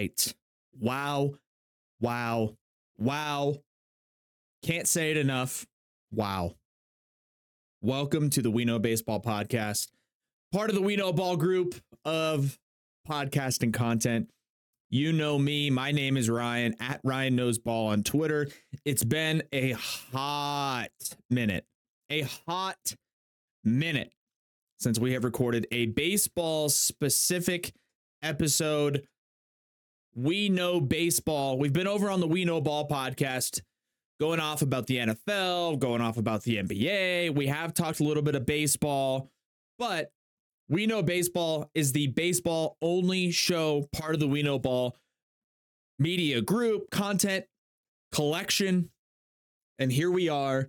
right. Wow. Wow. Wow. Can't say it enough. Wow. Welcome to the We Know Baseball podcast, part of the We Know Ball group of podcasting content. You know me. My name is Ryan at Ryan Knows Ball on Twitter. It's been a hot minute, a hot minute since we have recorded a baseball specific episode. We know baseball. We've been over on the We Know Ball podcast, going off about the NFL, going off about the NBA. We have talked a little bit of baseball, but We Know Baseball is the baseball only show, part of the We Know Ball media group, content collection. And here we are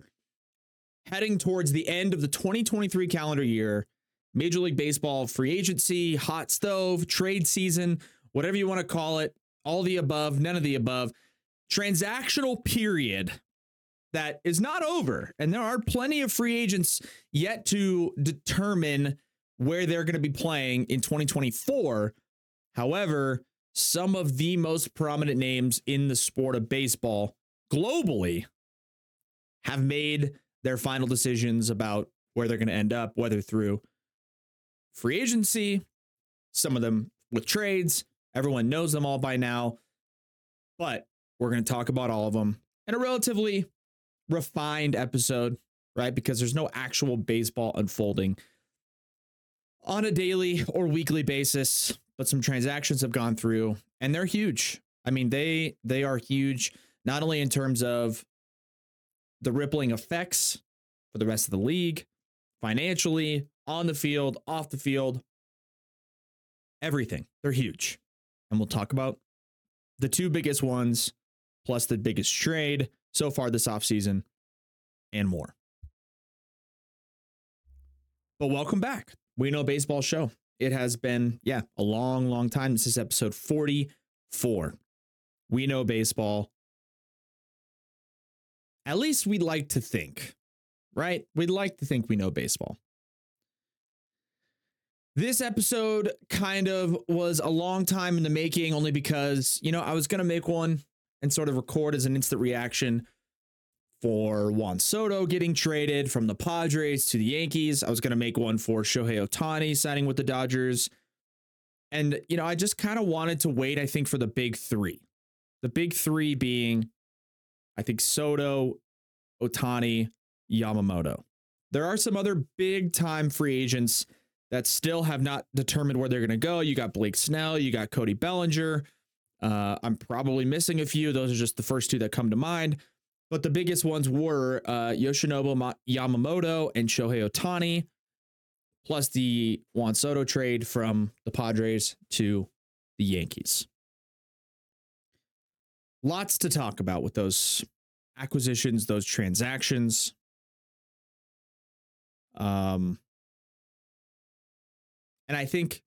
heading towards the end of the 2023 calendar year. Major League Baseball free agency, hot stove, trade season, whatever you want to call it, all the above, none of the above. Transactional period that is not over. And there are plenty of free agents yet to determine where they're going to be playing in 2024. However, some of the most prominent names in the sport of baseball globally have made their final decisions about where they're going to end up, whether through free agency, some of them with trades. Everyone knows them all by now, but we're going to talk about all of them in a relatively refined episode, right? Because there's no actual baseball unfolding on a daily or weekly basis, but some transactions have gone through and they're huge. I mean, they they are huge not only in terms of the rippling effects for the rest of the league, financially, on the field, off the field, everything. They're huge. And we'll talk about the two biggest ones, plus the biggest trade so far this offseason, and more. But welcome back. We know baseball show. It has been, yeah, a long, long time. This is episode 44. We know baseball. At least we'd like to think, right? We'd like to think we know baseball. This episode kind of was a long time in the making, only because, you know, I was going to make one and sort of record as an instant reaction for Juan Soto getting traded from the Padres to the Yankees. I was going to make one for Shohei Ohtani signing with the Dodgers. And, you know, I just kind of wanted to wait, I think, for the big three. The big three being, I think, Soto, Ohtani, Yamamoto. There are some other big time free agents that still have not determined where they're going to go. You got Blake Snell, you got Cody Bellinger. Uh, I'm probably missing a few. Those are just the first two that come to mind. But the biggest ones were uh, Yoshinobu Ma- Yamamoto and Shohei Ohtani, plus the Juan Soto trade from the Padres to the Yankees. Lots to talk about with those acquisitions, those transactions. Um, and I think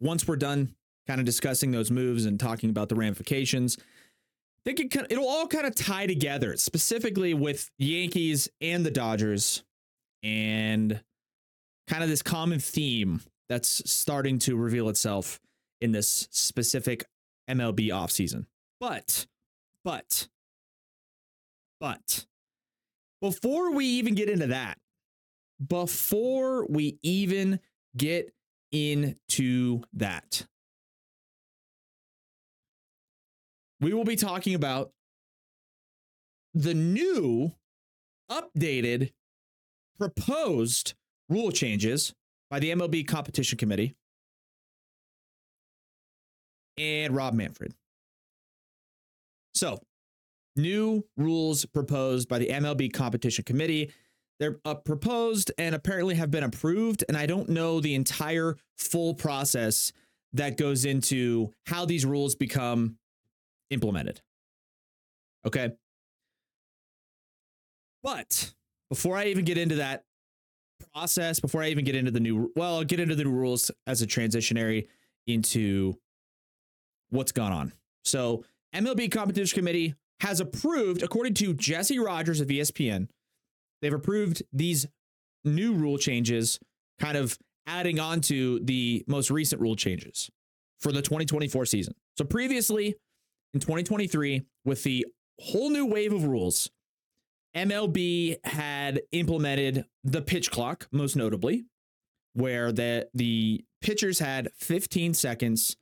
once we're done kind of discussing those moves and talking about the ramifications, I think it it'll all kind of tie together, specifically with Yankees and the Dodgers, and kind of this common theme that's starting to reveal itself in this specific MLB offseason. But, but, but, before we even get into that, before we even get into that, we will be talking about the new, updated, proposed rule changes by the MLB Competition Committee and Rob Manfred. So, new rules proposed by the MLB Competition Committee. They're uh, proposed and apparently have been approved. And I don't know the entire full process that goes into how these rules become implemented. Okay. But before I even get into that, process before I even get into the new well, I'll get into the new rules as a transitionary into what's gone on. So, MLB Competition Committee has approved, according to Jesse Rogers of ESPN, they've approved these new rule changes, kind of adding on to the most recent rule changes for the 2024 season. So, previously in 2023, with the whole new wave of rules, MLB had implemented the pitch clock, most notably, where the, the pitchers had 15 seconds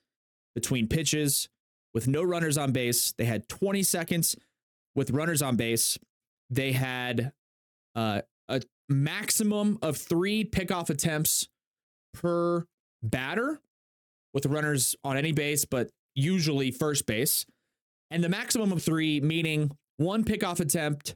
between pitches with no runners on base. They had 20 seconds with runners on base. They had uh, a maximum of three pickoff attempts per batter with runners on any base, but usually first base. And the maximum of three, meaning one pickoff attempt,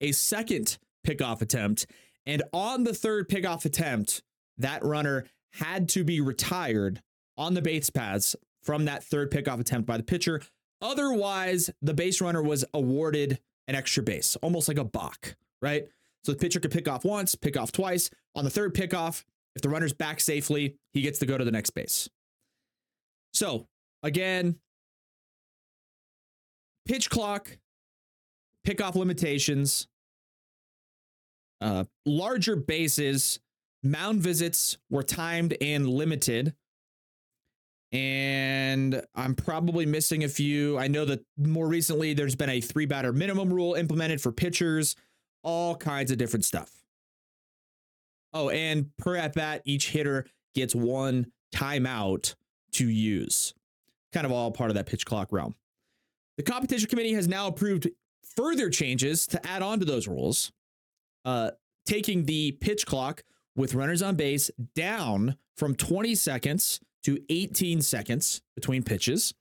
a second pickoff attempt, and on the third pickoff attempt, that runner had to be retired on the base paths from that third pickoff attempt by the pitcher. Otherwise, the base runner was awarded an extra base, almost like a balk, right? So the pitcher could pick off once, pick off twice. On the third pickoff, if the runner's back safely, he gets to go to the next base. So again, pitch clock, pickoff limitations, uh, larger bases, mound visits were timed and limited. And I'm probably missing a few. I know that more recently there's been a three batter minimum rule implemented for pitchers, all kinds of different stuff. Oh, and per at bat, each hitter gets one timeout to use. Kind of all part of that pitch clock realm. The competition committee has now approved further changes to add on to those rules, uh, taking the pitch clock with runners on base down from 20 seconds to 18 seconds between pitches.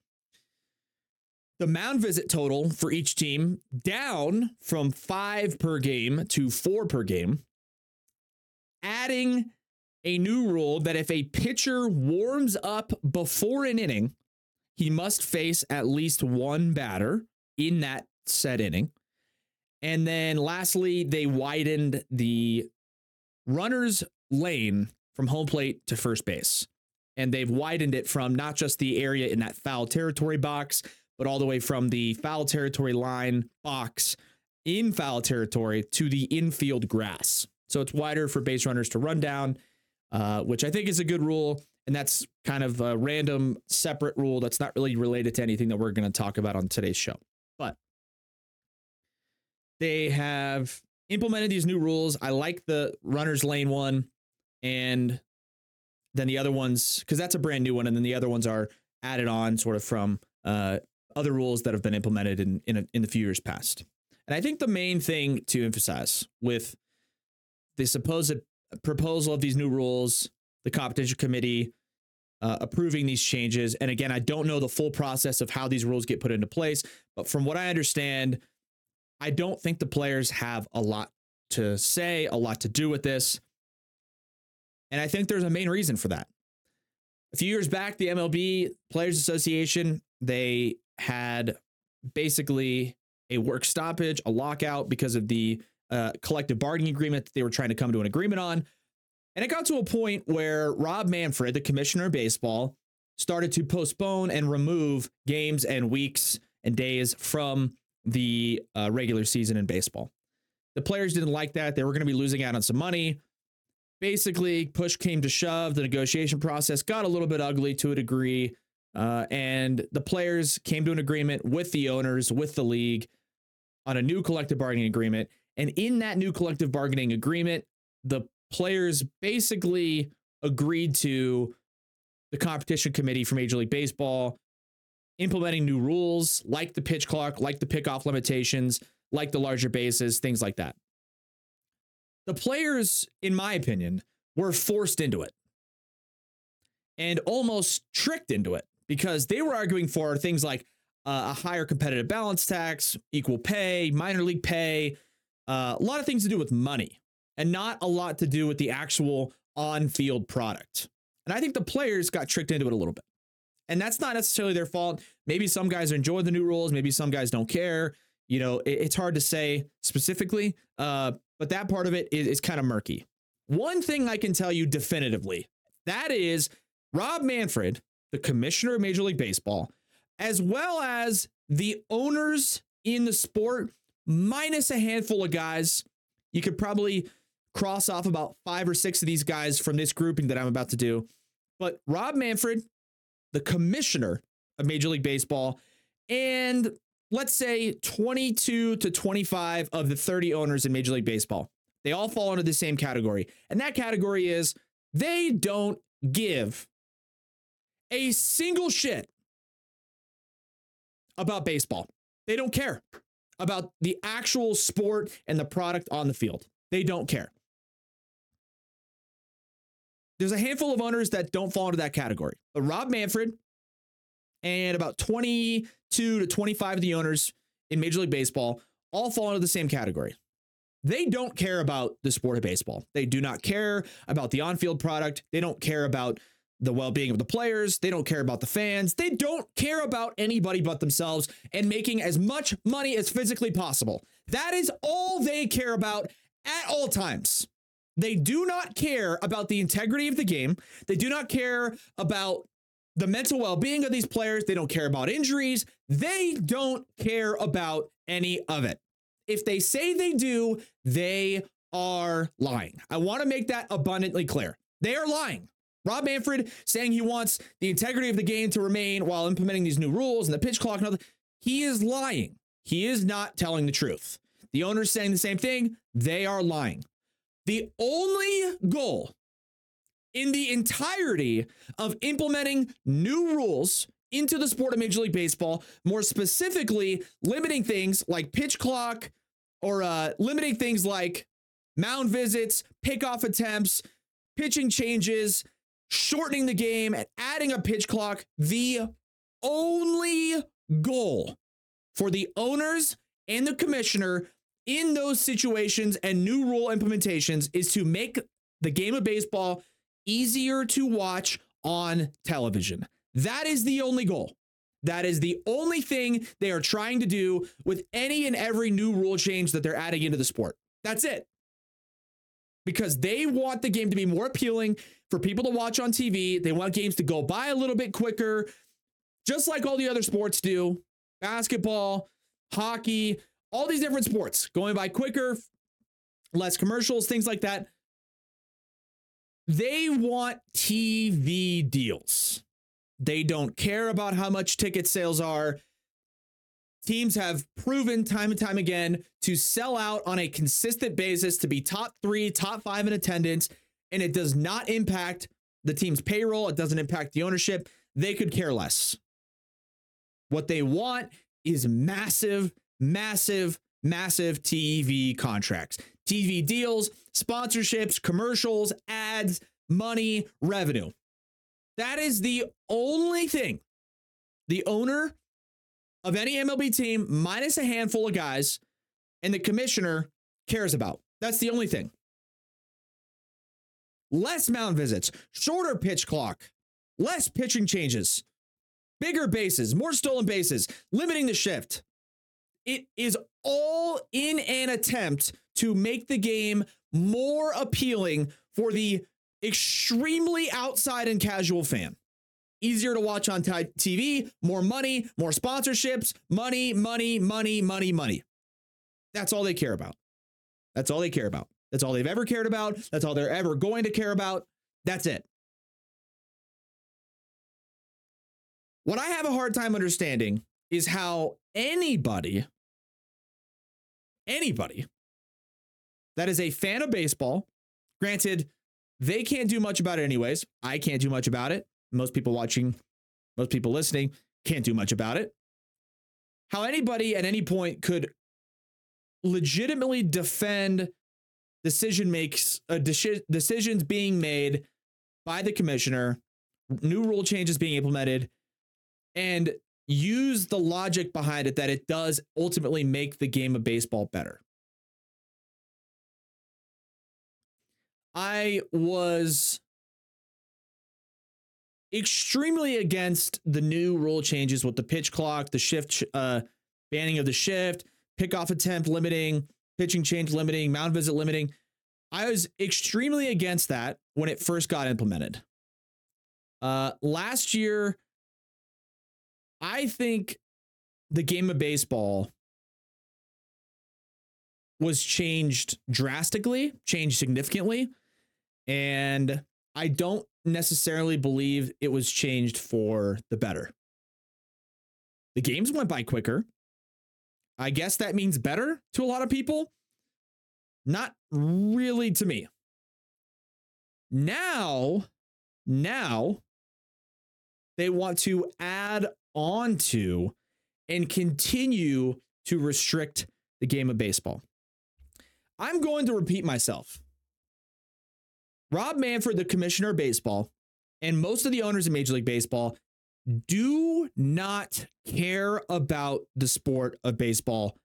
The mound visit total for each team down from five per game to four per game. Adding a new rule that if a pitcher warms up before an inning, he must face at least one batter in that set inning. And then lastly, they widened the runner's lane from home plate to first base. And they've widened it from not just the area in that foul territory box, but all the way from the foul territory line box in foul territory to the infield grass. So it's wider for base runners to run down, uh, which I think is a good rule. And that's kind of a random separate rule that's not really related to anything that we're going to talk about on today's show. But they have implemented these new rules. I like the runner's lane one and then the other ones, because that's a brand new one. And then the other ones are added on sort of from uh, other rules that have been implemented in, in, a, in the few years past. And I think the main thing to emphasize with the supposed proposal of these new rules, the competition committee uh, approving these changes. And again, I don't know the full process of how these rules get put into place, but from what I understand, I don't think the players have a lot to say, a lot to do with this. And I think there's a main reason for that. A few years back, the MLB Players Association, they had basically a work stoppage, a lockout because of the uh, collective bargaining agreement that they were trying to come to an agreement on. And it got to a point where Rob Manfred, the commissioner of baseball, started to postpone and remove games and weeks and days from the uh, regular season in baseball. The players didn't like that. They were going to be losing out on some money. Basically, push came to shove. The negotiation process got a little bit ugly to a degree. Uh, and the players came to an agreement with the owners, with the league on a new collective bargaining agreement. And in that new collective bargaining agreement, the players basically agreed to the competition committee for Major League Baseball implementing new rules like the pitch clock, like the pickoff limitations, like the larger bases, things like that. The players, in my opinion, were forced into it and almost tricked into it because they were arguing for things like uh, a higher competitive balance tax, equal pay, minor league pay, uh, a lot of things to do with money and not a lot to do with the actual on field product. And I think the players got tricked into it a little bit. And that's not necessarily their fault. Maybe some guys enjoy the new rules, maybe some guys don't care. You know, it, it's hard to say specifically, uh, but that part of it is, is kind of murky. one thing I can tell you definitively that is Rob Manfred, the commissioner of Major League Baseball, as well as the owners in the sport, minus a handful of guys. You could probably cross off about five or six of these guys from this grouping that I'm about to do. But Rob Manfred, the commissioner of Major League Baseball, and let's say 22 to 25 of the 30 owners in Major League Baseball. They all fall under the same category. And that category is they don't give a single shit about baseball. They don't care about the actual sport and the product on the field. They don't care. There's a handful of owners that don't fall into that category. But Rob Manfred and about 22 to 25 of the owners in Major League Baseball all fall into the same category. They don't care about the sport of baseball. They do not care about the on field product. They don't care about the well being of the players. They don't care about the fans. They don't care about anybody but themselves and making as much money as physically possible. That is all they care about at all times. They do not care about the integrity of the game. They do not care about the mental well being of these players. They don't care about injuries. They don't care about any of it. If they say they do, they are lying. I want to make that abundantly clear. They are lying. Rob Manfred saying he wants the integrity of the game to remain while implementing these new rules and the pitch clock and all that. He is lying. He is not telling the truth. The owner's saying the same thing. They are lying. The only goal in the entirety of implementing new rules into the sport of Major League Baseball, more specifically, limiting things like pitch clock or uh, limiting things like mound visits, pickoff attempts, pitching changes, shortening the game, and adding a pitch clock. The only goal for the owners and the commissioner in those situations and new rule implementations is to make the game of baseball easier to watch on television. That is the only goal. That is the only thing they are trying to do with any and every new rule change that they're adding into the sport. That's it. Because they want the game to be more appealing for people to watch on TV. They want games to go by a little bit quicker, just like all the other sports do basketball, hockey, all these different sports going by quicker, less commercials, things like that. They want TV deals. They don't care about how much ticket sales are. Teams have proven time and time again to sell out on a consistent basis to be top three, top five in attendance, and it does not impact the team's payroll. It doesn't impact the ownership. They could care less. What they want is massive, massive, massive TV contracts, TV deals, sponsorships, commercials, ads, money, revenue. That is the only thing the owner of any MLB team, minus a handful of guys, and the commissioner cares about. That's the only thing. Less mound visits, shorter pitch clock, less pitching changes, bigger bases, more stolen bases, limiting the shift. It is all in an attempt to make the game more appealing for the extremely outside and casual fan. Easier to watch on TV, more money, more sponsorships, money, money, money, money, money. That's all they care about. That's all they care about. That's all they've ever cared about. That's all they're ever going to care about. That's it. What I have a hard time understanding is how anybody, anybody that is a fan of baseball, granted, they can't do much about it anyways. I can't do much about it. Most people watching, most people listening can't do much about it. How anybody at any point could legitimately defend decision makes uh, deci- decisions being made by the commissioner, new rule changes being implemented, and use the logic behind it that it does ultimately make the game of baseball better. I was extremely against the new rule changes with the pitch clock, the shift, uh, banning of the shift, pickoff attempt limiting, pitching change limiting, mound visit limiting. I was extremely against that when it first got implemented. Uh, last year, I think the game of baseball was changed drastically, changed significantly. And I don't necessarily believe it was changed for the better. The games went by quicker. I guess that means better to a lot of people. Not really to me. Now, now they want to add on to and continue to restrict the game of baseball. I'm going to repeat myself. Rob Manfred, the commissioner of baseball, and most of the owners in Major League Baseball do not care about the sport of baseball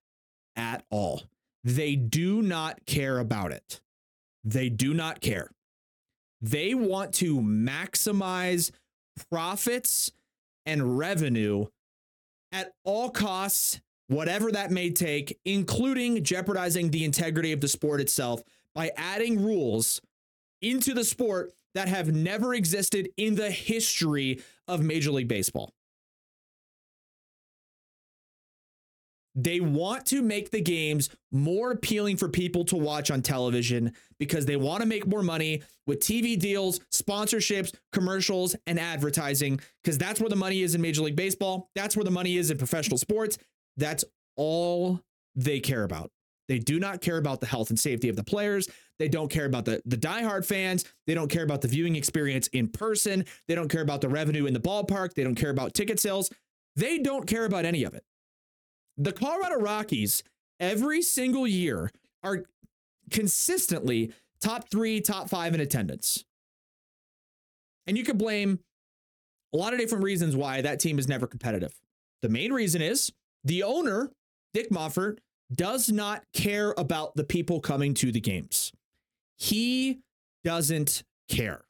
at all. They do not care about it. They do not care. They want to maximize profits and revenue at all costs, whatever that may take, including jeopardizing the integrity of the sport itself by adding rules into the sport that have never existed in the history of Major League Baseball. They want to make the games more appealing for people to watch on television because they want to make more money with TV deals, sponsorships, commercials, and advertising because that's where the money is in Major League Baseball. That's where the money is in professional sports. That's all they care about. They do not care about the health and safety of the players. They don't care about the, the diehard fans. They don't care about the viewing experience in person. They don't care about the revenue in the ballpark. They don't care about ticket sales. They don't care about any of it. The Colorado Rockies, every single year, are consistently top three, top five in attendance. And you could blame a lot of different reasons why that team is never competitive. The main reason is the owner, Dick Monfort, does not care about the people coming to the games. He doesn't care.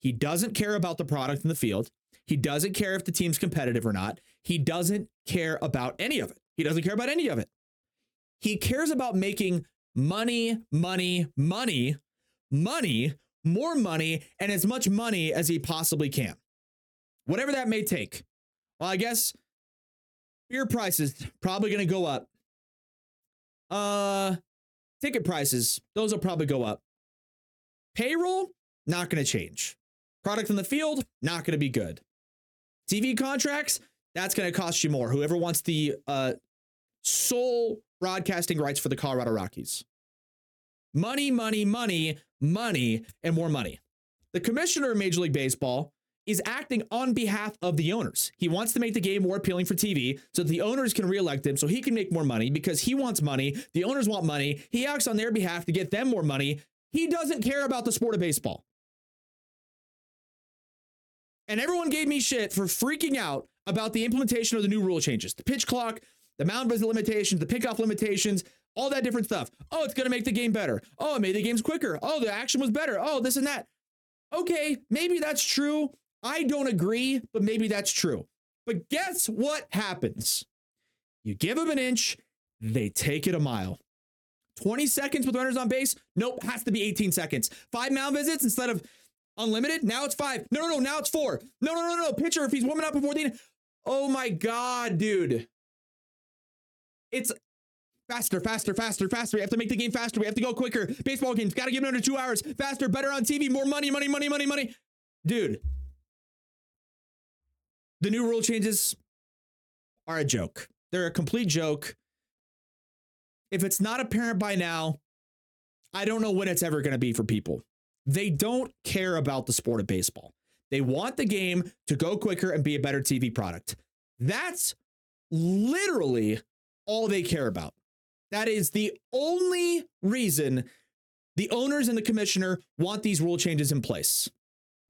He doesn't care about the product in the field. He doesn't care if the team's competitive or not. He doesn't care about any of it. He doesn't care about any of it. He cares about making money, money, money, money, more money, and as much money as he possibly can. Whatever that may take. Well, I guess beer prices probably going to go up. Uh ticket prices, those will probably go up. Payroll not going to change. Product in the field not going to be good. TV contracts, that's going to cost you more. Whoever wants the uh, sole broadcasting rights for the Colorado Rockies. Money, money, money, money, and more money. The commissioner of Major League Baseball is acting on behalf of the owners. He wants to make the game more appealing for TV so that the owners can reelect him so he can make more money because he wants money. The owners want money. He acts on their behalf to get them more money. He doesn't care about the sport of baseball. And everyone gave me shit for freaking out about the implementation of the new rule changes the pitch clock, the mound visit limitations, the pickoff limitations, all that different stuff. Oh, it's going to make the game better. Oh, it made the games quicker. Oh, the action was better. Oh, this and that. Okay, maybe that's true. I don't agree, but maybe that's true. But guess what happens? You give them an inch, they take it a mile. 20 seconds with runners on base? Nope, has to be 18 seconds. Five mound visits instead of unlimited? Now it's five. No, no, no, now it's four. No, no, no, no. Pitcher, if he's warming up before the. Oh my God, dude. It's faster, faster, faster, faster. We have to make the game faster. We have to go quicker. Baseball games, got to give it under two hours. Faster, better on TV, more money, money, money, money, money. Dude, the new rule changes are a joke. They're a complete joke. If it's not apparent by now, I don't know when it's ever going to be for people. They don't care about the sport of baseball. They want the game to go quicker and be a better TV product. That's literally all they care about. That is the only reason the owners and the commissioner want these rule changes in place.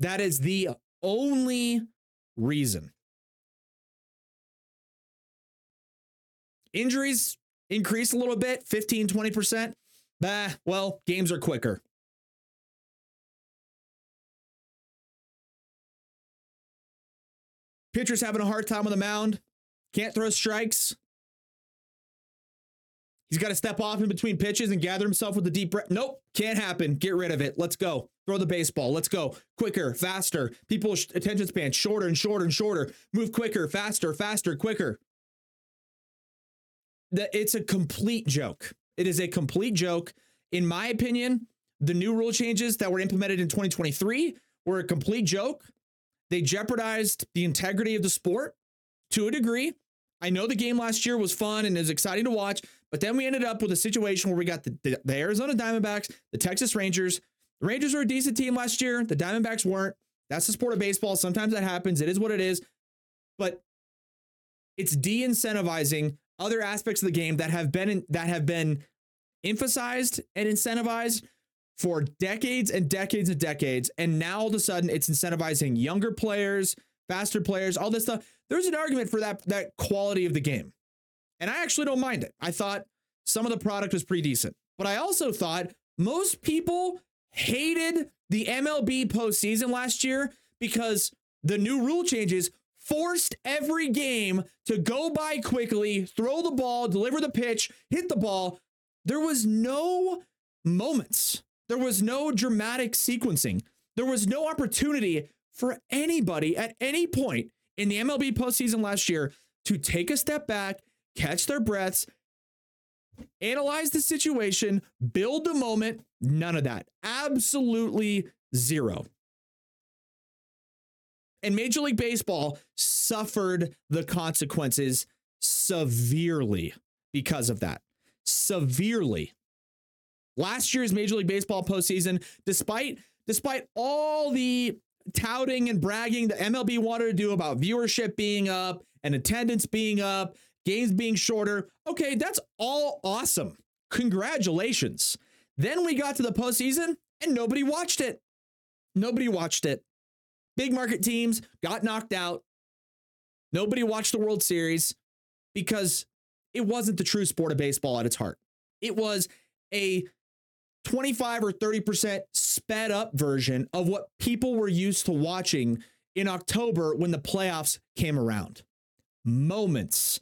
That is the only reason. Injuries increase a little bit, 15, 20%. Bah, well, games are quicker. Pitchers having a hard time on the mound, can't throw strikes. He's got to step off in between pitches and gather himself with a deep breath. Nope, can't happen. Get rid of it. Let's go. Throw the baseball. Let's go. Quicker, faster. People's attention span shorter and shorter and shorter. Move quicker, faster, faster, quicker. That it's a complete joke. It is a complete joke. In my opinion, the new rule changes that were implemented in 2023 were a complete joke. They jeopardized the integrity of the sport to a degree. I know the game last year was fun and is exciting to watch, but then we ended up with a situation where we got the, the, the Arizona Diamondbacks, the Texas Rangers. The Rangers were a decent team last year. The Diamondbacks weren't. That's the sport of baseball. Sometimes that happens. It is what it is. But it's de-incentivizing other aspects of the game that have been that have been emphasized and incentivized for decades and decades and decades. And now all of a sudden it's incentivizing younger players, faster players, all this stuff. There's an argument for that that quality of the game. And I actually don't mind it. I thought some of the product was pretty decent. But I also thought most people hated the MLB postseason last year because the new rule changes forced every game to go by quickly, throw the ball, deliver the pitch, hit the ball. There was no moments. There was no dramatic sequencing. There was no opportunity for anybody at any point in the MLB postseason last year to take a step back, catch their breaths, analyze the situation, build the moment. None of that. Absolutely zero. And Major League Baseball suffered the consequences severely because of that. Severely. Last year's Major League Baseball postseason, despite despite all the touting and bragging that MLB wanted to do about viewership being up and attendance being up, games being shorter, okay, that's all awesome. Congratulations. Then we got to the postseason and nobody watched it. Nobody watched it. Big market teams got knocked out. Nobody watched the World Series because it wasn't the true sport of baseball at its heart. It was a 25 or 30% sped up version of what people were used to watching in October when the playoffs came around. Moments,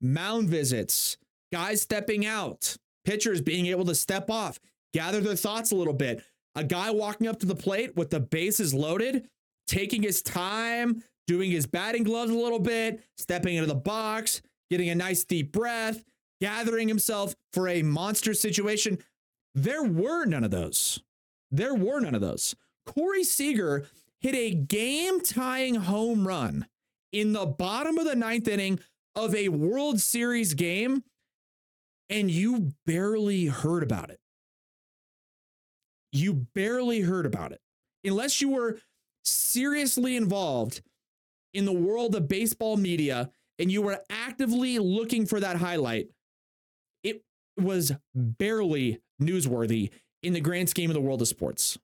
mound visits, guys stepping out, pitchers being able to step off, gather their thoughts a little bit. A guy walking up to the plate with the bases loaded, taking his time, doing his batting gloves a little bit, stepping into the box, getting a nice deep breath, gathering himself for a monster situation. There were none of those. There were none of those. Corey Seager hit a game tying home run in the bottom of the ninth inning of a World Series game, and you barely heard about it. You barely heard about it. Unless you were seriously involved in the world of baseball media and you were actively looking for that highlight, it was barely newsworthy in the grand scheme of the world of sports.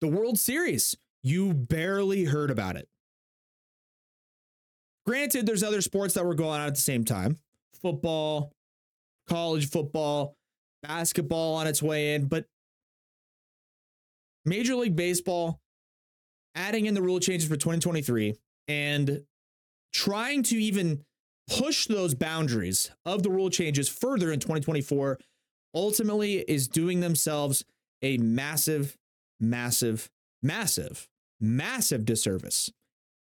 The World Series, you barely heard about it. Granted, there's other sports that were going on at the same time football, college football, basketball on its way in, but Major League Baseball adding in the rule changes for 2023 and trying to even push those boundaries of the rule changes further in 2024 ultimately is doing themselves a massive, massive, massive, massive disservice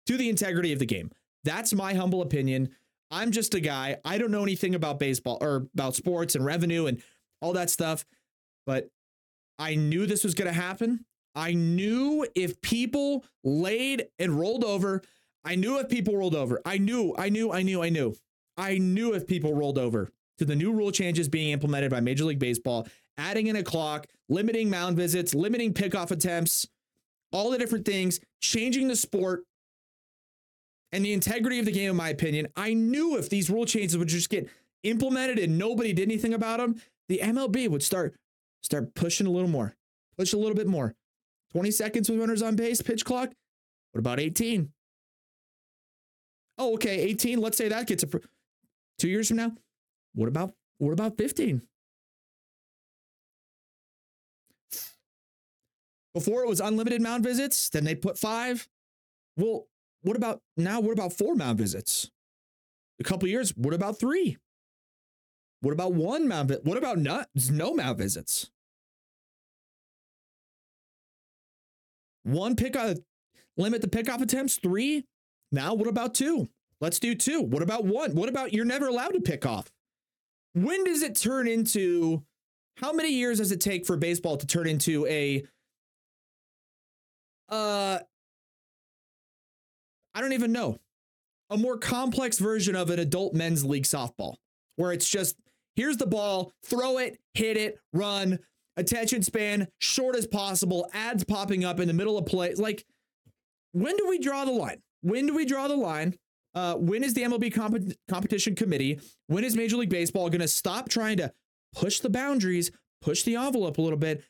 to the integrity of the game. That's my humble opinion. I'm just a guy. I don't know anything about baseball or about sports and revenue and all that stuff, but I knew this was going to happen. I knew if people laid and rolled over, I knew if people rolled over. I knew, I knew, I knew, I knew. I knew if people rolled over to the new rule changes being implemented by Major League Baseball, adding in a clock, limiting mound visits, limiting pickoff attempts, all the different things, changing the sport and the integrity of the game, in my opinion. I knew if these rule changes would just get implemented and nobody did anything about them, the MLB would start start pushing a little more, push a little bit more. 20 seconds with runners on base, pitch clock. What about 18? Oh, okay, 18. Let's say that gets a two years from now. What about what about 15? Before it was unlimited mound visits, then they put five. Well, what about now? What about four mound visits? a couple years, what about three? What about one mound? vi- What about not, no mound visits? One pick off, limit the pickoff attempts. Three. Now, what about two? Let's do two. What about one? What about you're never allowed to pick off? When does it turn into? How many years does it take for baseball to turn into a? Uh, I don't even know. A more complex version of an adult men's league softball, where it's just here's the ball, throw it, hit it, run, attention span short as possible, ads popping up in the middle of play. Like, when do we draw the line? When do we draw the line? Uh, when is the MLB comp- competition committee? When is Major League Baseball going to stop trying to push the boundaries, push the envelope a little bit,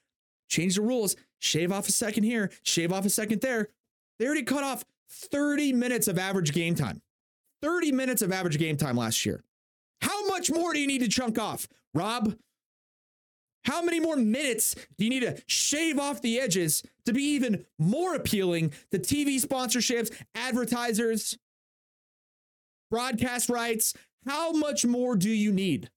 change the rules, shave off a second here, shave off a second there? They already cut off 30 minutes of average game time. 30 minutes of average game time last year. How much more do you need to chunk off, Rob? How many more minutes do you need to shave off the edges to be even more appealing to TV sponsorships, advertisers, broadcast rights? How much more do you need?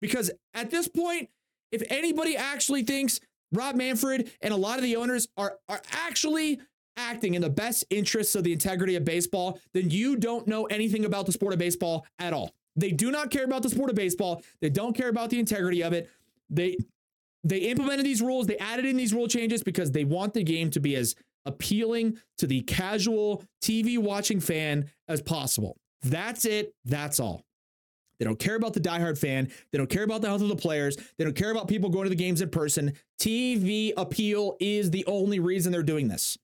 Because at this point, if anybody actually thinks Rob Manfred and a lot of the owners are, are actually acting in the best interests of the integrity of baseball, then you don't know anything about the sport of baseball at all. They do not care about the sport of baseball. They don't care about the integrity of it. They they implemented these rules, they added in these rule changes because they want the game to be as appealing to the casual TV watching fan as possible. That's it. That's all. They don't care about the diehard fan. They don't care about the health of the players. They don't care about people going to the games in person. TV appeal is the only reason they're doing this.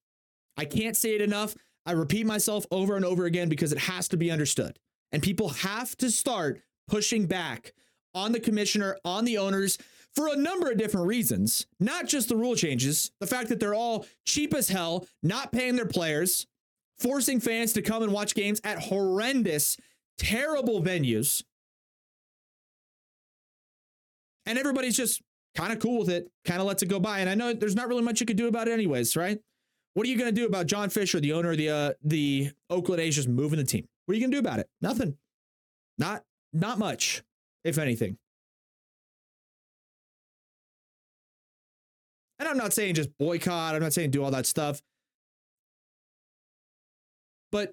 I can't say it enough. I repeat myself over and over again because it has to be understood. And people have to start pushing back on the commissioner, on the owners for a number of different reasons, not just the rule changes, the fact that they're all cheap as hell, not paying their players, forcing fans to come and watch games at horrendous, terrible venues. And everybody's just kind of cool with it, kind of lets it go by. And I know there's not really much you could do about it, anyways, right? What are you going to do about John Fisher, the owner of the uh, the Oakland A's, just moving the team? What are you going to do about it? Nothing. Not not much, if anything. And I'm not saying just boycott. I'm not saying do all that stuff. But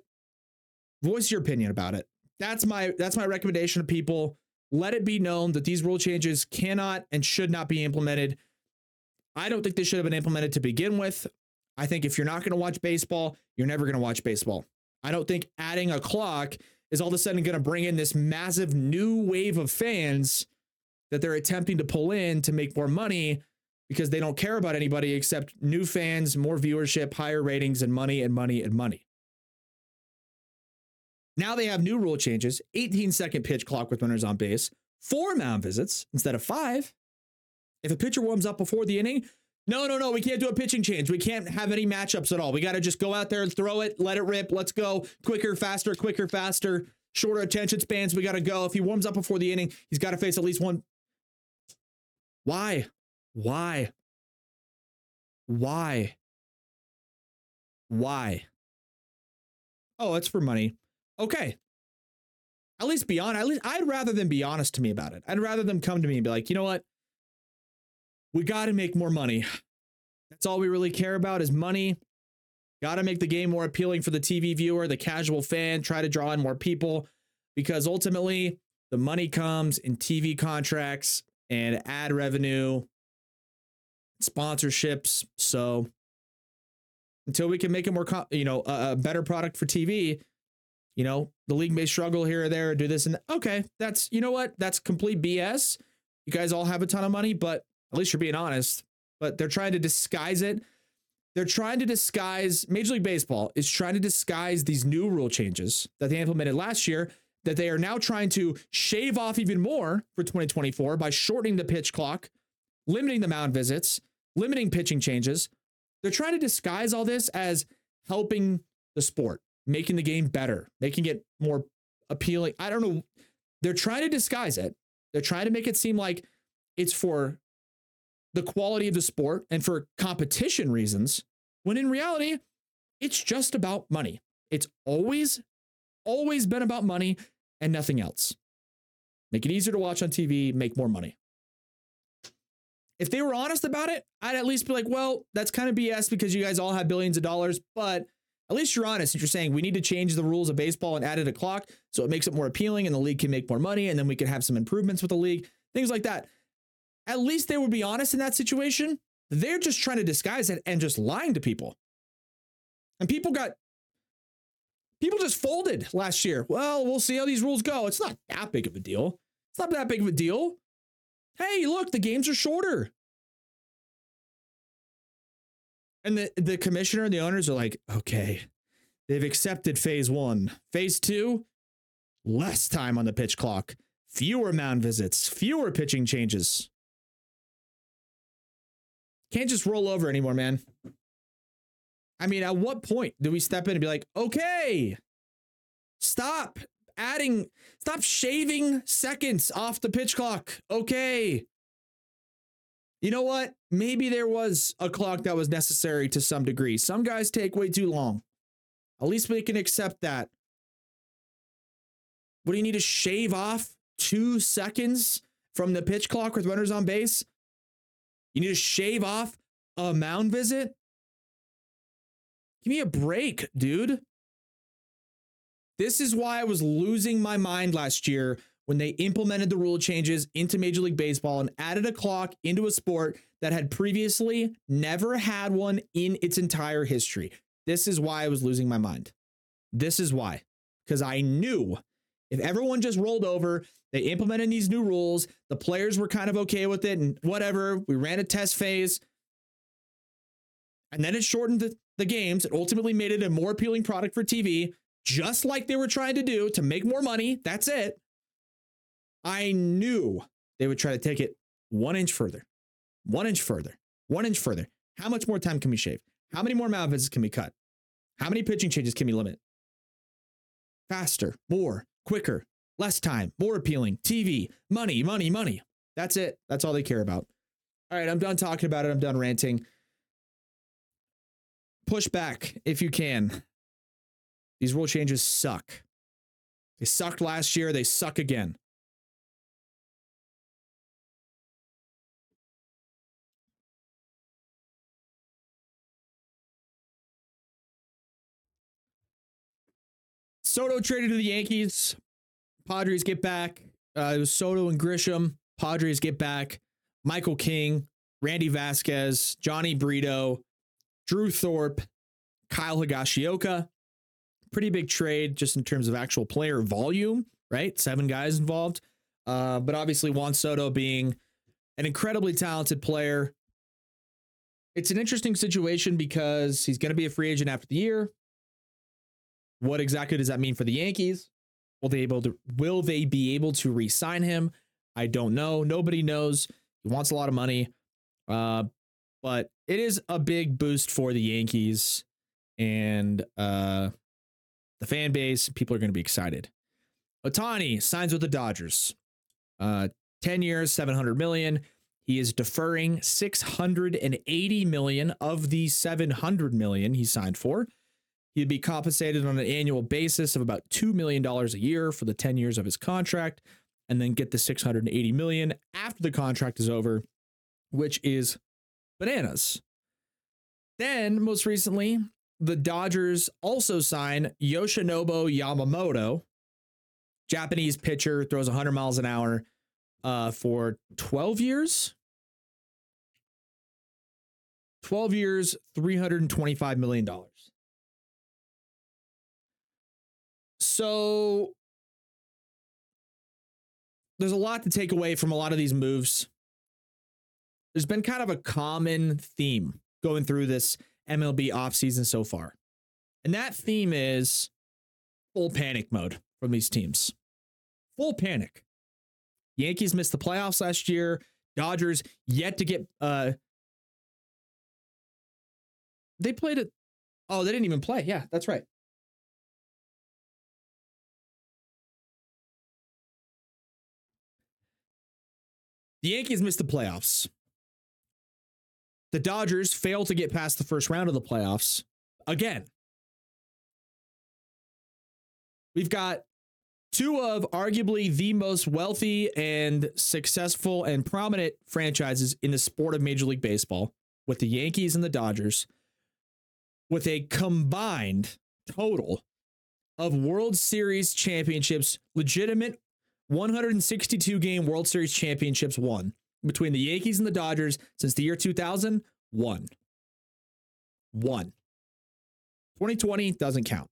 voice your opinion about it. That's my that's my recommendation to people. Let it be known that these rule changes cannot and should not be implemented. I don't think they should have been implemented to begin with. I think if you're not going to watch baseball, you're never going to watch baseball. I don't think adding a clock is all of a sudden going to bring in this massive new wave of fans that they're attempting to pull in to make more money because they don't care about anybody except new fans, more viewership, higher ratings, and money and money and money. Now they have new rule changes 18 second pitch clock with runners on base, four mound visits instead of five. If a pitcher warms up before the inning, no, no, no, we can't do a pitching change. We can't have any matchups at all. We got to just go out there and throw it, let it rip. Let's go quicker, faster, quicker, faster, shorter attention spans. We got to go. If he warms up before the inning, he's got to face at least one. Why? Why? Why? Why? Oh, it's for money. Okay. At least be honest. At least I'd rather them be honest to me about it. I'd rather them come to me and be like, you know what? We got to make more money. That's all we really care about is money. Got to make the game more appealing for the TV viewer, the casual fan, try to draw in more people because ultimately the money comes in TV contracts and ad revenue, sponsorships. So until we can make it more, you know, a, a better product for TV, you know, the league may struggle here or there, do this and okay, that's you know what, that's complete BS. You guys all have a ton of money, but at least you're being honest. But they're trying to disguise it. They're trying to disguise Major League Baseball is trying to disguise these new rule changes that they implemented last year that they are now trying to shave off even more for 2024 by shortening the pitch clock, limiting the mound visits, limiting pitching changes. They're trying to disguise all this as helping the sport, making the game better, making it more appealing. I don't know. They're trying to disguise it. They're trying to make it seem like it's for the quality of the sport and for competition reasons, when in reality, it's just about money. It's always, always been about money. and nothing else. Make it easier to watch on TV, make more money. If they were honest about it, I'd at least be like, well, that's kind of BS because you guys all have billions of dollars, but at least you're honest and you're saying we need to change the rules of baseball and add it a clock so it makes it more appealing and the league can make more money and then we can have some improvements with the league, things like that. At least they would be honest in that situation. They're just trying to disguise it and just lying to people. And people got people just folded last year. Well, we'll see how these rules go. It's not that big of a deal. It's not that big of a deal. Hey, look, the games are shorter. And the, the commissioner and the owners are like, okay, they've accepted phase one. Phase two, less time on the pitch clock, fewer mound visits, fewer pitching changes. Can't just roll over anymore, man. I mean, at what point do we step in and be like, okay, stop adding, stop shaving seconds off the pitch clock? Okay. You know what? Maybe there was a clock that was necessary to some degree. Some guys take way too long. At least we can accept that. What do you need to shave off two seconds from the pitch clock with runners on base? You need to shave off a mound visit? Give me a break, dude. This is why I was losing my mind last year when they implemented the rule changes into Major League Baseball and added a clock into a sport that had previously never had one in its entire history. This is why I was losing my mind. This is why. Because I knew if everyone just rolled over, they implemented these new rules, the players were kind of okay with it, and whatever, we ran a test phase. And then it shortened the, the games. It ultimately made it a more appealing product for TV, just like they were trying to do to make more money. That's it. I knew they would try to take it one inch further, one inch further, one inch further. How much more time can we shave? How many more mound visits can we cut? How many pitching changes can we limit? Faster, more, quicker, less time, more appealing, TV, money, money, money. That's it. That's all they care about. All right, I'm done talking about it. I'm done ranting. Push back if you can. These rule changes suck. They sucked last year. They suck again. Soto traded to the Yankees. Padres get back. Uh, it was Soto and Grisham. Padres get back. Michael King, Randy Vasquez, Jhony Brito, Drew Thorpe, Kyle Higashioka. Pretty big trade just in terms of actual player volume, right? Seven guys involved. Uh, but obviously, Juan Soto being an incredibly talented player. It's an interesting situation because he's going to be a free agent after the year. What exactly does that mean for the Yankees? Will they able to will they be able to re-sign him? I don't know. Nobody knows. He wants a lot of money. Uh, but it is a big boost for the Yankees and uh, the fan base. People are going to be excited. Ohtani signs with the Dodgers. Uh, 10 years, 700 million. He is deferring 680 million of the 700 million he signed for. He'd be compensated on an annual basis of about $2 million a year for the 10 years of his contract, and then get the 680 million after the contract is over, which is bananas. Then, most recently, the Dodgers also sign Yoshinobu Yamamoto, Japanese pitcher, throws 100 miles an hour uh, for 12 years. 12 years, $325 million. So there's a lot to take away from a lot of these moves. There's been kind of a common theme going through this MLB offseason so far. And that theme is full panic mode from these teams. Full panic. Yankees missed the playoffs last year. Dodgers yet to get uh they played it. Oh, they didn't even play. Yeah, that's right. The Yankees missed the playoffs. The Dodgers failed to get past the first round of the playoffs again. We've got two of arguably the most wealthy and successful and prominent franchises in the sport of Major League Baseball, with the Yankees and the Dodgers, with a combined total of World Series championships, legitimate 162 game World Series championships won between the Yankees and the Dodgers since the year 2000. One. One. 2020 doesn't count.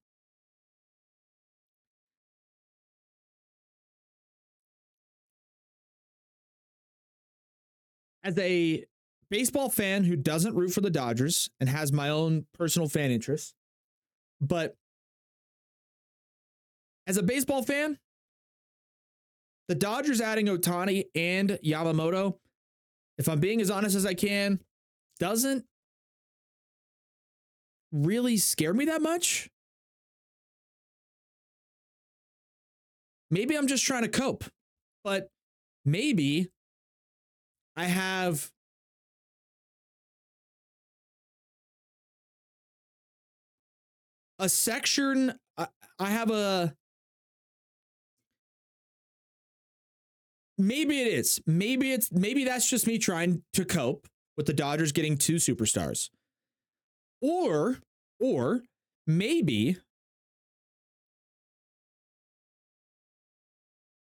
As a baseball fan who doesn't root for the Dodgers and has my own personal fan interests, but as a baseball fan, the Dodgers adding Ohtani and Yamamoto, if I'm being as honest as I can, doesn't really scare me that much. Maybe I'm just trying to cope, but maybe I have a section. I have a. Maybe it is. Maybe it's maybe that's just me trying to cope with the Dodgers getting two superstars. Or or maybe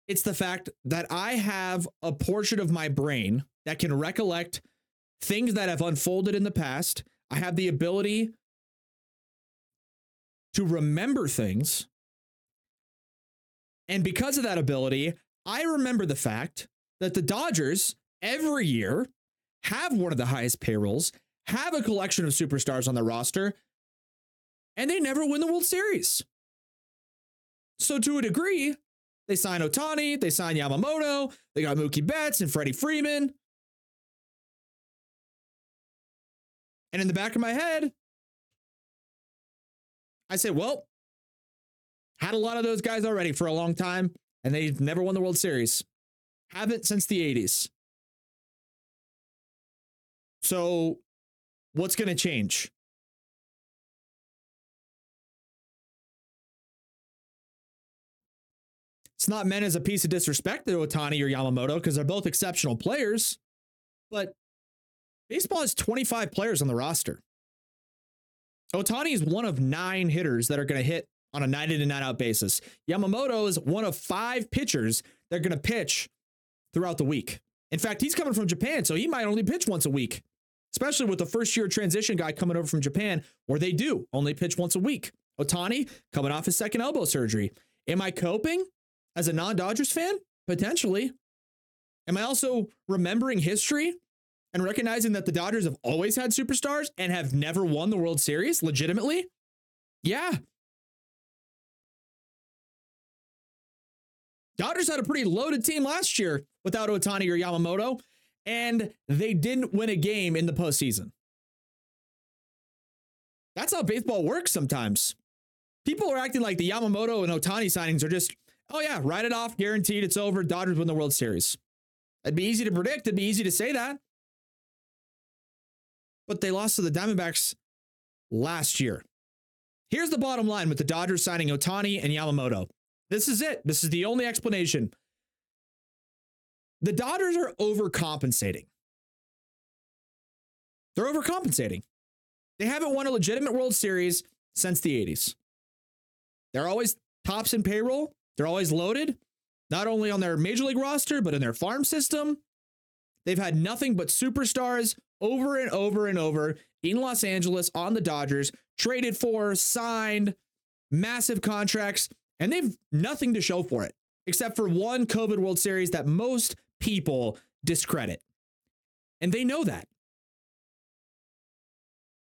it's the fact that I have a portion of my brain that can recollect things that have unfolded in the past. I have the ability to remember things. And because of that ability, I remember the fact that the Dodgers every year have one of the highest payrolls, have a collection of superstars on their roster, and they never win the World Series. So, to a degree, they sign Ohtani, they sign Yamamoto, they got Mookie Betts and Freddie Freeman. And in the back of my head, I say, well, had a lot of those guys already for a long time, and they've never won the World Series. Haven't since the 80s. So, what's going to change? It's not meant as a piece of disrespect to Ohtani or Yamamoto because they're both exceptional players, but baseball has 25 players on the roster. Ohtani is one of nine hitters that are going to hit on a nine in and nine out basis. Yamamoto is one of five pitchers that are going to pitch throughout the week. In fact, he's coming from Japan, so he might only pitch once a week, especially with the first year transition guy coming over from Japan, where they do only pitch once a week. Ohtani coming off his second elbow surgery. Am I coping as a non Dodgers fan? Potentially. Am I also remembering history and recognizing that the Dodgers have always had superstars and have never won the World Series legitimately? Yeah. Dodgers had a pretty loaded team last year without Ohtani or Yamamoto, and they didn't win a game in the postseason. That's how baseball works sometimes. People are acting like the Yamamoto and Ohtani signings are just, oh yeah, write it off, guaranteed, it's over. Dodgers win the World Series. It'd be easy to predict, it'd be easy to say that but they lost to the Diamondbacks last year. Here's the bottom line with the Dodgers signing Ohtani and Yamamoto. This is it. This is the only explanation. The Dodgers are overcompensating. They're overcompensating. They haven't won a legitimate World Series since the 80s. They're always tops in payroll. They're always loaded, not only on their major league roster, but in their farm system. They've had nothing but superstars over and over and over in Los Angeles on the Dodgers, traded for, signed massive contracts, and they've nothing to show for it except for one COVID World Series that most people discredit. And they know that.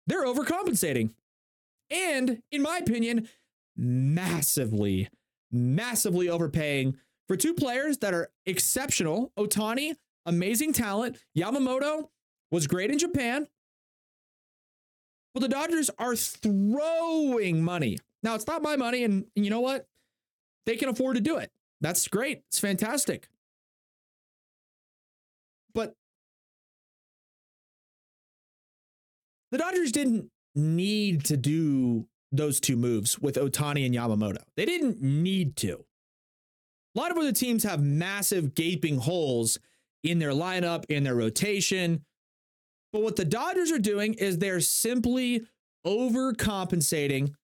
They're overcompensating. And, in my opinion, massively, massively overpaying for two players that are exceptional. Ohtani, amazing talent. Yamamoto, was great in Japan. Well, the Dodgers are throwing money. Now, it's not my money, and, and you know what? They can afford to do it. That's great. It's fantastic. But the Dodgers didn't need to do those two moves with Ohtani and Yamamoto. They didn't need to. A lot of other teams have massive gaping holes in their lineup, in their rotation. But what the Dodgers are doing is they're simply overcompensating.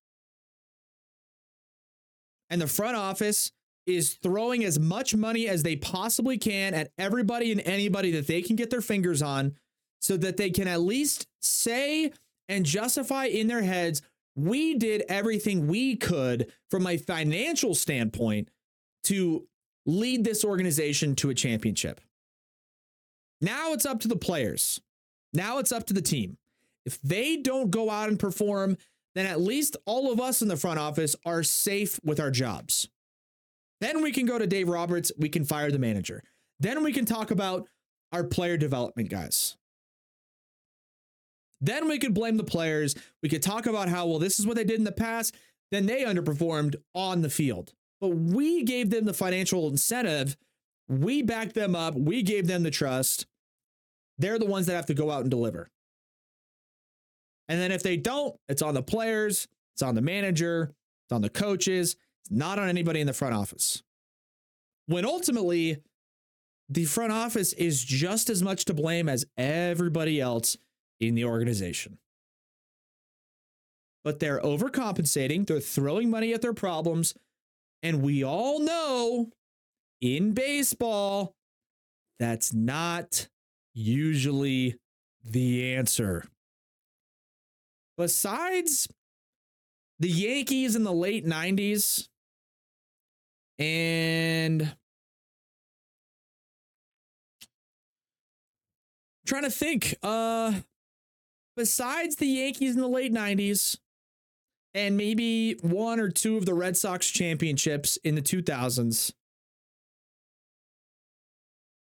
And the front office is throwing as much money as they possibly can at everybody and anybody that they can get their fingers on so that they can at least say and justify in their heads we did everything we could from a financial standpoint to lead this organization to a championship. Now it's up to the players. Now it's up to the team. If they don't go out and perform, then at least all of us in the front office are safe with our jobs. Then we can go to Dave Roberts, we can fire the manager. Then we can talk about our player development guys. Then we could blame the players. We could talk about how, well, this is what they did in the past. Then they underperformed on the field. But we gave them the financial incentive. We backed them up. We gave them the trust. They're the ones that have to go out and deliver. And then if they don't, it's on the players, it's on the manager, it's on the coaches, it's not on anybody in the front office. When ultimately, the front office is just as much to blame as everybody else in the organization. But they're overcompensating, they're throwing money at their problems. And we all know in baseball, that's not usually the answer. Besides the Yankees in the late 90s and trying to think uh besides the Yankees in the late 90s and maybe one or two of the Red Sox championships in the 2000s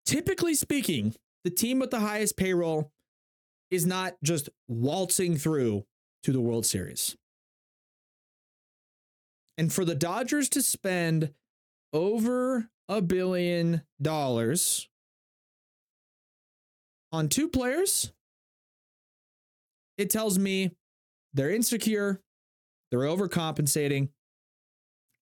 typically speaking the team with the highest payroll is not just waltzing through to the World Series. And for the Dodgers to spend over a billion dollars on two players, it tells me they're insecure, they're overcompensating,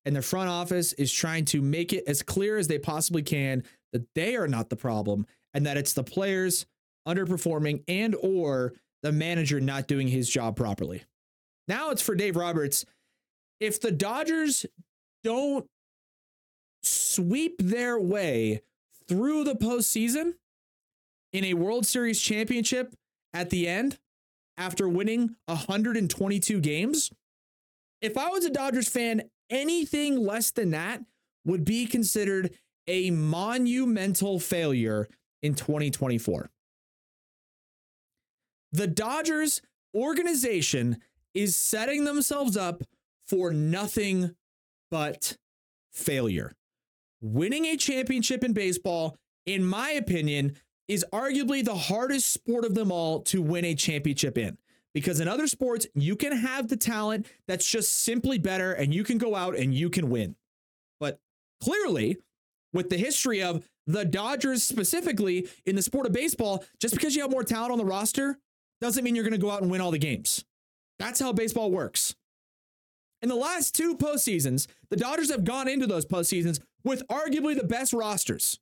and the front office is trying to make it as clear as they possibly can that they are not the problem and that it's the players underperforming and or the manager not doing his job properly. Now it's for Dave Roberts. If the Dodgers don't sweep their way through the postseason in a World Series championship at the end after winning 122 games, if I was a Dodgers fan, anything less than that would be considered a monumental failure in 2024. The Dodgers organization is setting themselves up for nothing but failure. Winning a championship in baseball, in my opinion, is arguably the hardest sport of them all to win a championship in. Because in other sports, you can have the talent that's just simply better and you can go out and you can win. But clearly, with the history of the Dodgers specifically in the sport of baseball, just because you have more talent on the roster doesn't mean you're going to go out and win all the games. That's how baseball works. In the last two postseasons, the Dodgers have gone into those postseasons with arguably the best rosters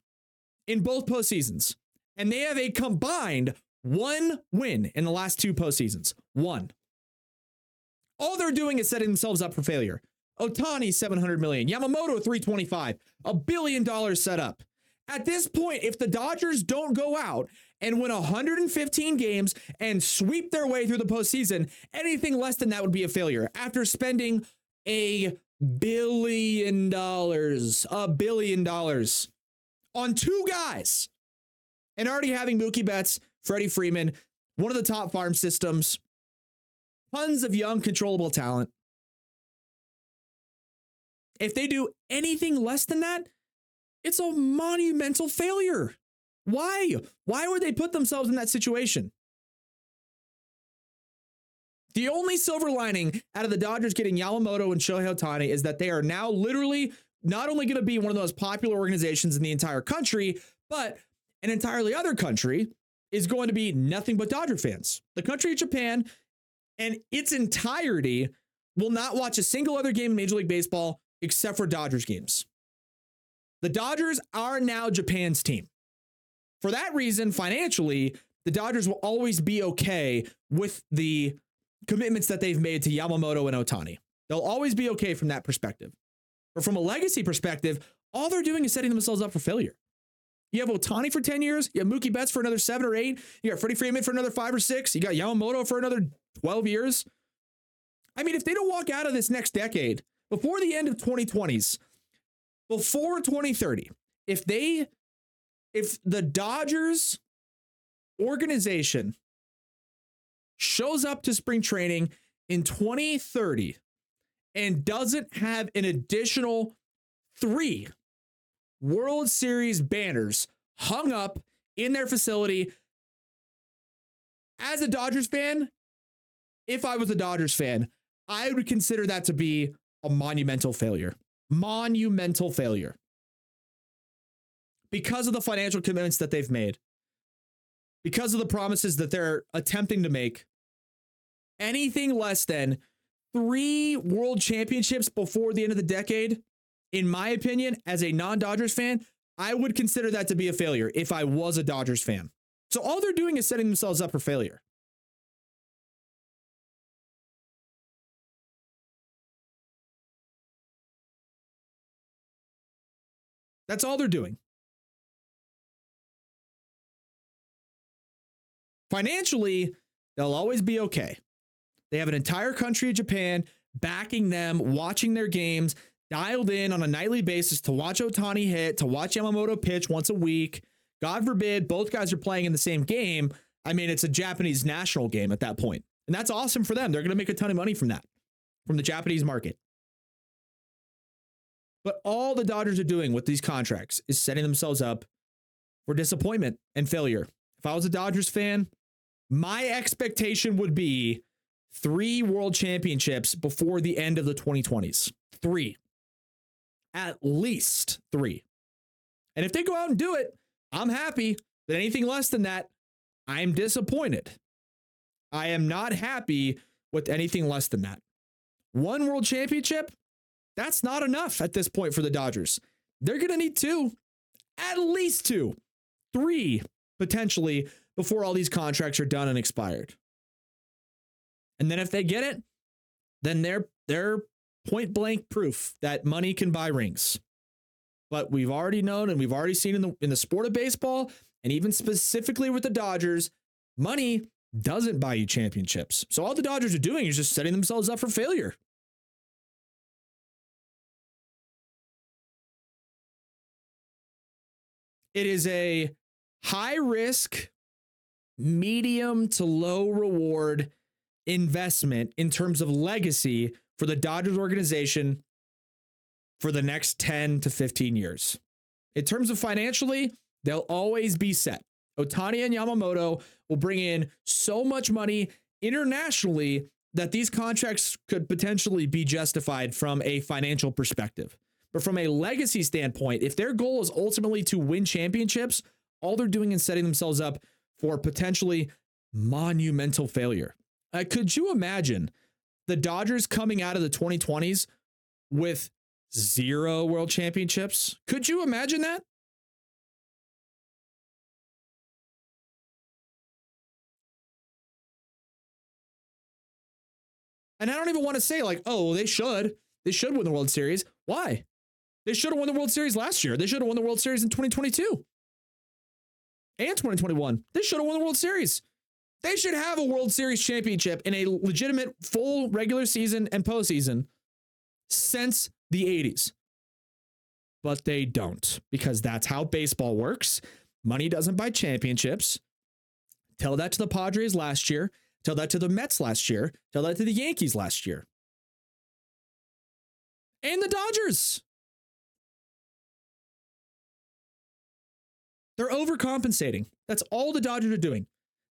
in both postseasons. And they have a combined one win in the last two postseasons. One. All they're doing is setting themselves up for failure. Ohtani, 700 million. Yamamoto, 325. A billion dollars set up. At this point, if the Dodgers don't go out and win 115 games and sweep their way through the postseason, anything less than that would be a failure. After spending a billion dollars, a billion dollars on two guys, and already having Mookie Betts, Freddie Freeman, one of the top farm systems, tons of young, controllable talent. If they do anything less than that, it's a monumental failure. Why? Why would they put themselves in that situation? The only silver lining out of the Dodgers getting Yamamoto and Shohei Ohtani is that they are now literally not only going to be one of the most popular organizations in the entire country, but an entirely other country is going to be nothing but Dodger fans. The country of Japan and its entirety will not watch a single other game in Major League Baseball except for Dodgers games. The Dodgers are now Japan's team. For that reason, financially, the Dodgers will always be okay with the commitments that they've made to Yamamoto and Ohtani. They'll always be okay from that perspective. But from a legacy perspective, all they're doing is setting themselves up for failure. You have Ohtani for 10 years, you have Mookie Betts for another seven or eight, you got Freddie Freeman for another five or six, you got Yamamoto for another 12 years. I mean, if they don't walk out of this next decade before the end of 2020s, before 2030, if they if the Dodgers organization shows up to spring training in 2030 and doesn't have an additional three World Series banners hung up in their facility, as a Dodgers fan, if I was a Dodgers fan, I would consider that to be a monumental failure. Monumental failure. Because of the financial commitments that they've made, because of the promises that they're attempting to make, anything less than three world championships before the end of the decade, in my opinion, as a non Dodgers fan, I would consider that to be a failure if I was a Dodgers fan. So all they're doing is setting themselves up for failure. That's all they're doing. Financially, they'll always be okay. They have an entire country of Japan backing them, watching their games, dialed in on a nightly basis to watch Ohtani hit, to watch Yamamoto pitch once a week. God forbid both guys are playing in the same game. I mean, it's a Japanese national game at that point. And that's awesome for them. They're going to make a ton of money from that, from the Japanese market. But all the Dodgers are doing with these contracts is setting themselves up for disappointment and failure. If I was a Dodgers fan, my expectation would be three world championships before the end of the 2020s. Three. At least three. And if they go out and do it, I'm happy. But anything less than that, I'm disappointed. I am not happy with anything less than that. One world championship, that's not enough at this point for the Dodgers. They're going to need two, at least two, three potentially before all these contracts are done and expired. And then if they get it, then they're they're point blank proof that money can buy rings. But we've already known and we've already seen in the in the sport of baseball and even specifically with the Dodgers, money doesn't buy you championships. So all the Dodgers are doing is just setting themselves up for failure. It is a high risk, medium to low reward investment in terms of legacy for the Dodgers organization for the next 10 to 15 years. In terms of financially, they'll always be set. Ohtani and Yamamoto will bring in so much money internationally that these contracts could potentially be justified from a financial perspective. But from a legacy standpoint, if their goal is ultimately to win championships, all they're doing is setting themselves up for potentially monumental failure. Uh, could you imagine the Dodgers coming out of the 2020s with zero world championships? Could you imagine that? And I don't even want to say, like, oh, they should. They should win the World Series. Why? They should have won the World Series last year. They should have won the World Series in 2022 and 2021. They should have won the World Series. They should have a World Series championship in a legitimate full regular season and postseason since the 80s. But they don't because that's how baseball works. Money doesn't buy championships. Tell that to the Padres last year. Tell that to the Mets last year. Tell that to the Yankees last year. And the Dodgers. They're overcompensating. That's all the Dodgers are doing.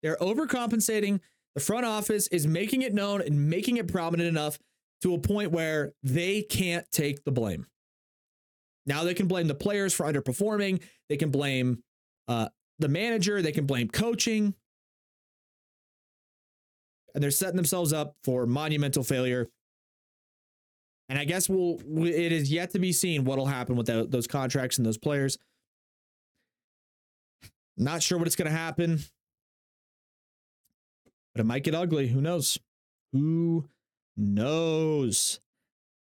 They're overcompensating. The front office is making it known and making it prominent enough to a point where they can't take the blame. Now they can blame the players for underperforming. They can blame uh, the manager. They can blame coaching. And they're setting themselves up for monumental failure. And I guess we'll it is yet to be seen what'll happen with tho- those contracts and those players. Not sure what it's going to happen. But it might get ugly. Who knows? Who knows?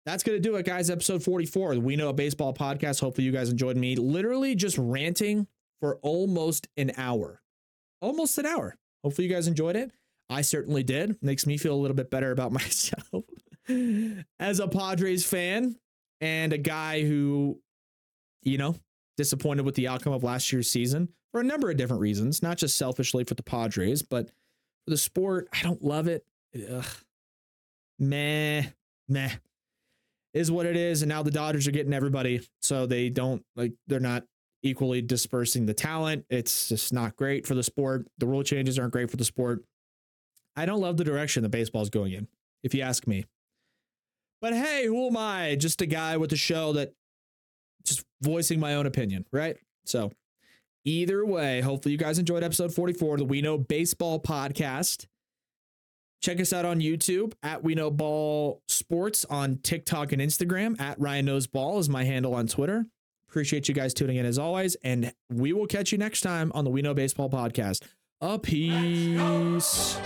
That's going to do it, guys. Episode 44, the We Know a Baseball podcast. Hopefully, you guys enjoyed me literally just ranting for almost an hour. Almost an hour. Hopefully, you guys enjoyed it. I certainly did. Makes me feel a little bit better about myself as a Padres fan and a guy who, you know, disappointed with the outcome of last year's season for a number of different reasons, not just selfishly for the Padres, but for the sport. I don't love it. Ugh. Meh, meh is what it is. And now the Dodgers are getting everybody. So they don't like, they're not equally dispersing the talent. It's just not great for the sport. The rule changes aren't great for the sport. I don't love the direction the baseball's going in, if you ask me. But hey, who am I? Just a guy with a show that just voicing my own opinion, right? So either way, hopefully you guys enjoyed episode 44 of the We Know Baseball podcast. Check us out on YouTube at We Know Ball Sports on TikTok and Instagram. At Ryan Knows Ball is my handle on Twitter. Appreciate you guys tuning in as always, and we will catch you next time on the We Know Baseball podcast. A peace.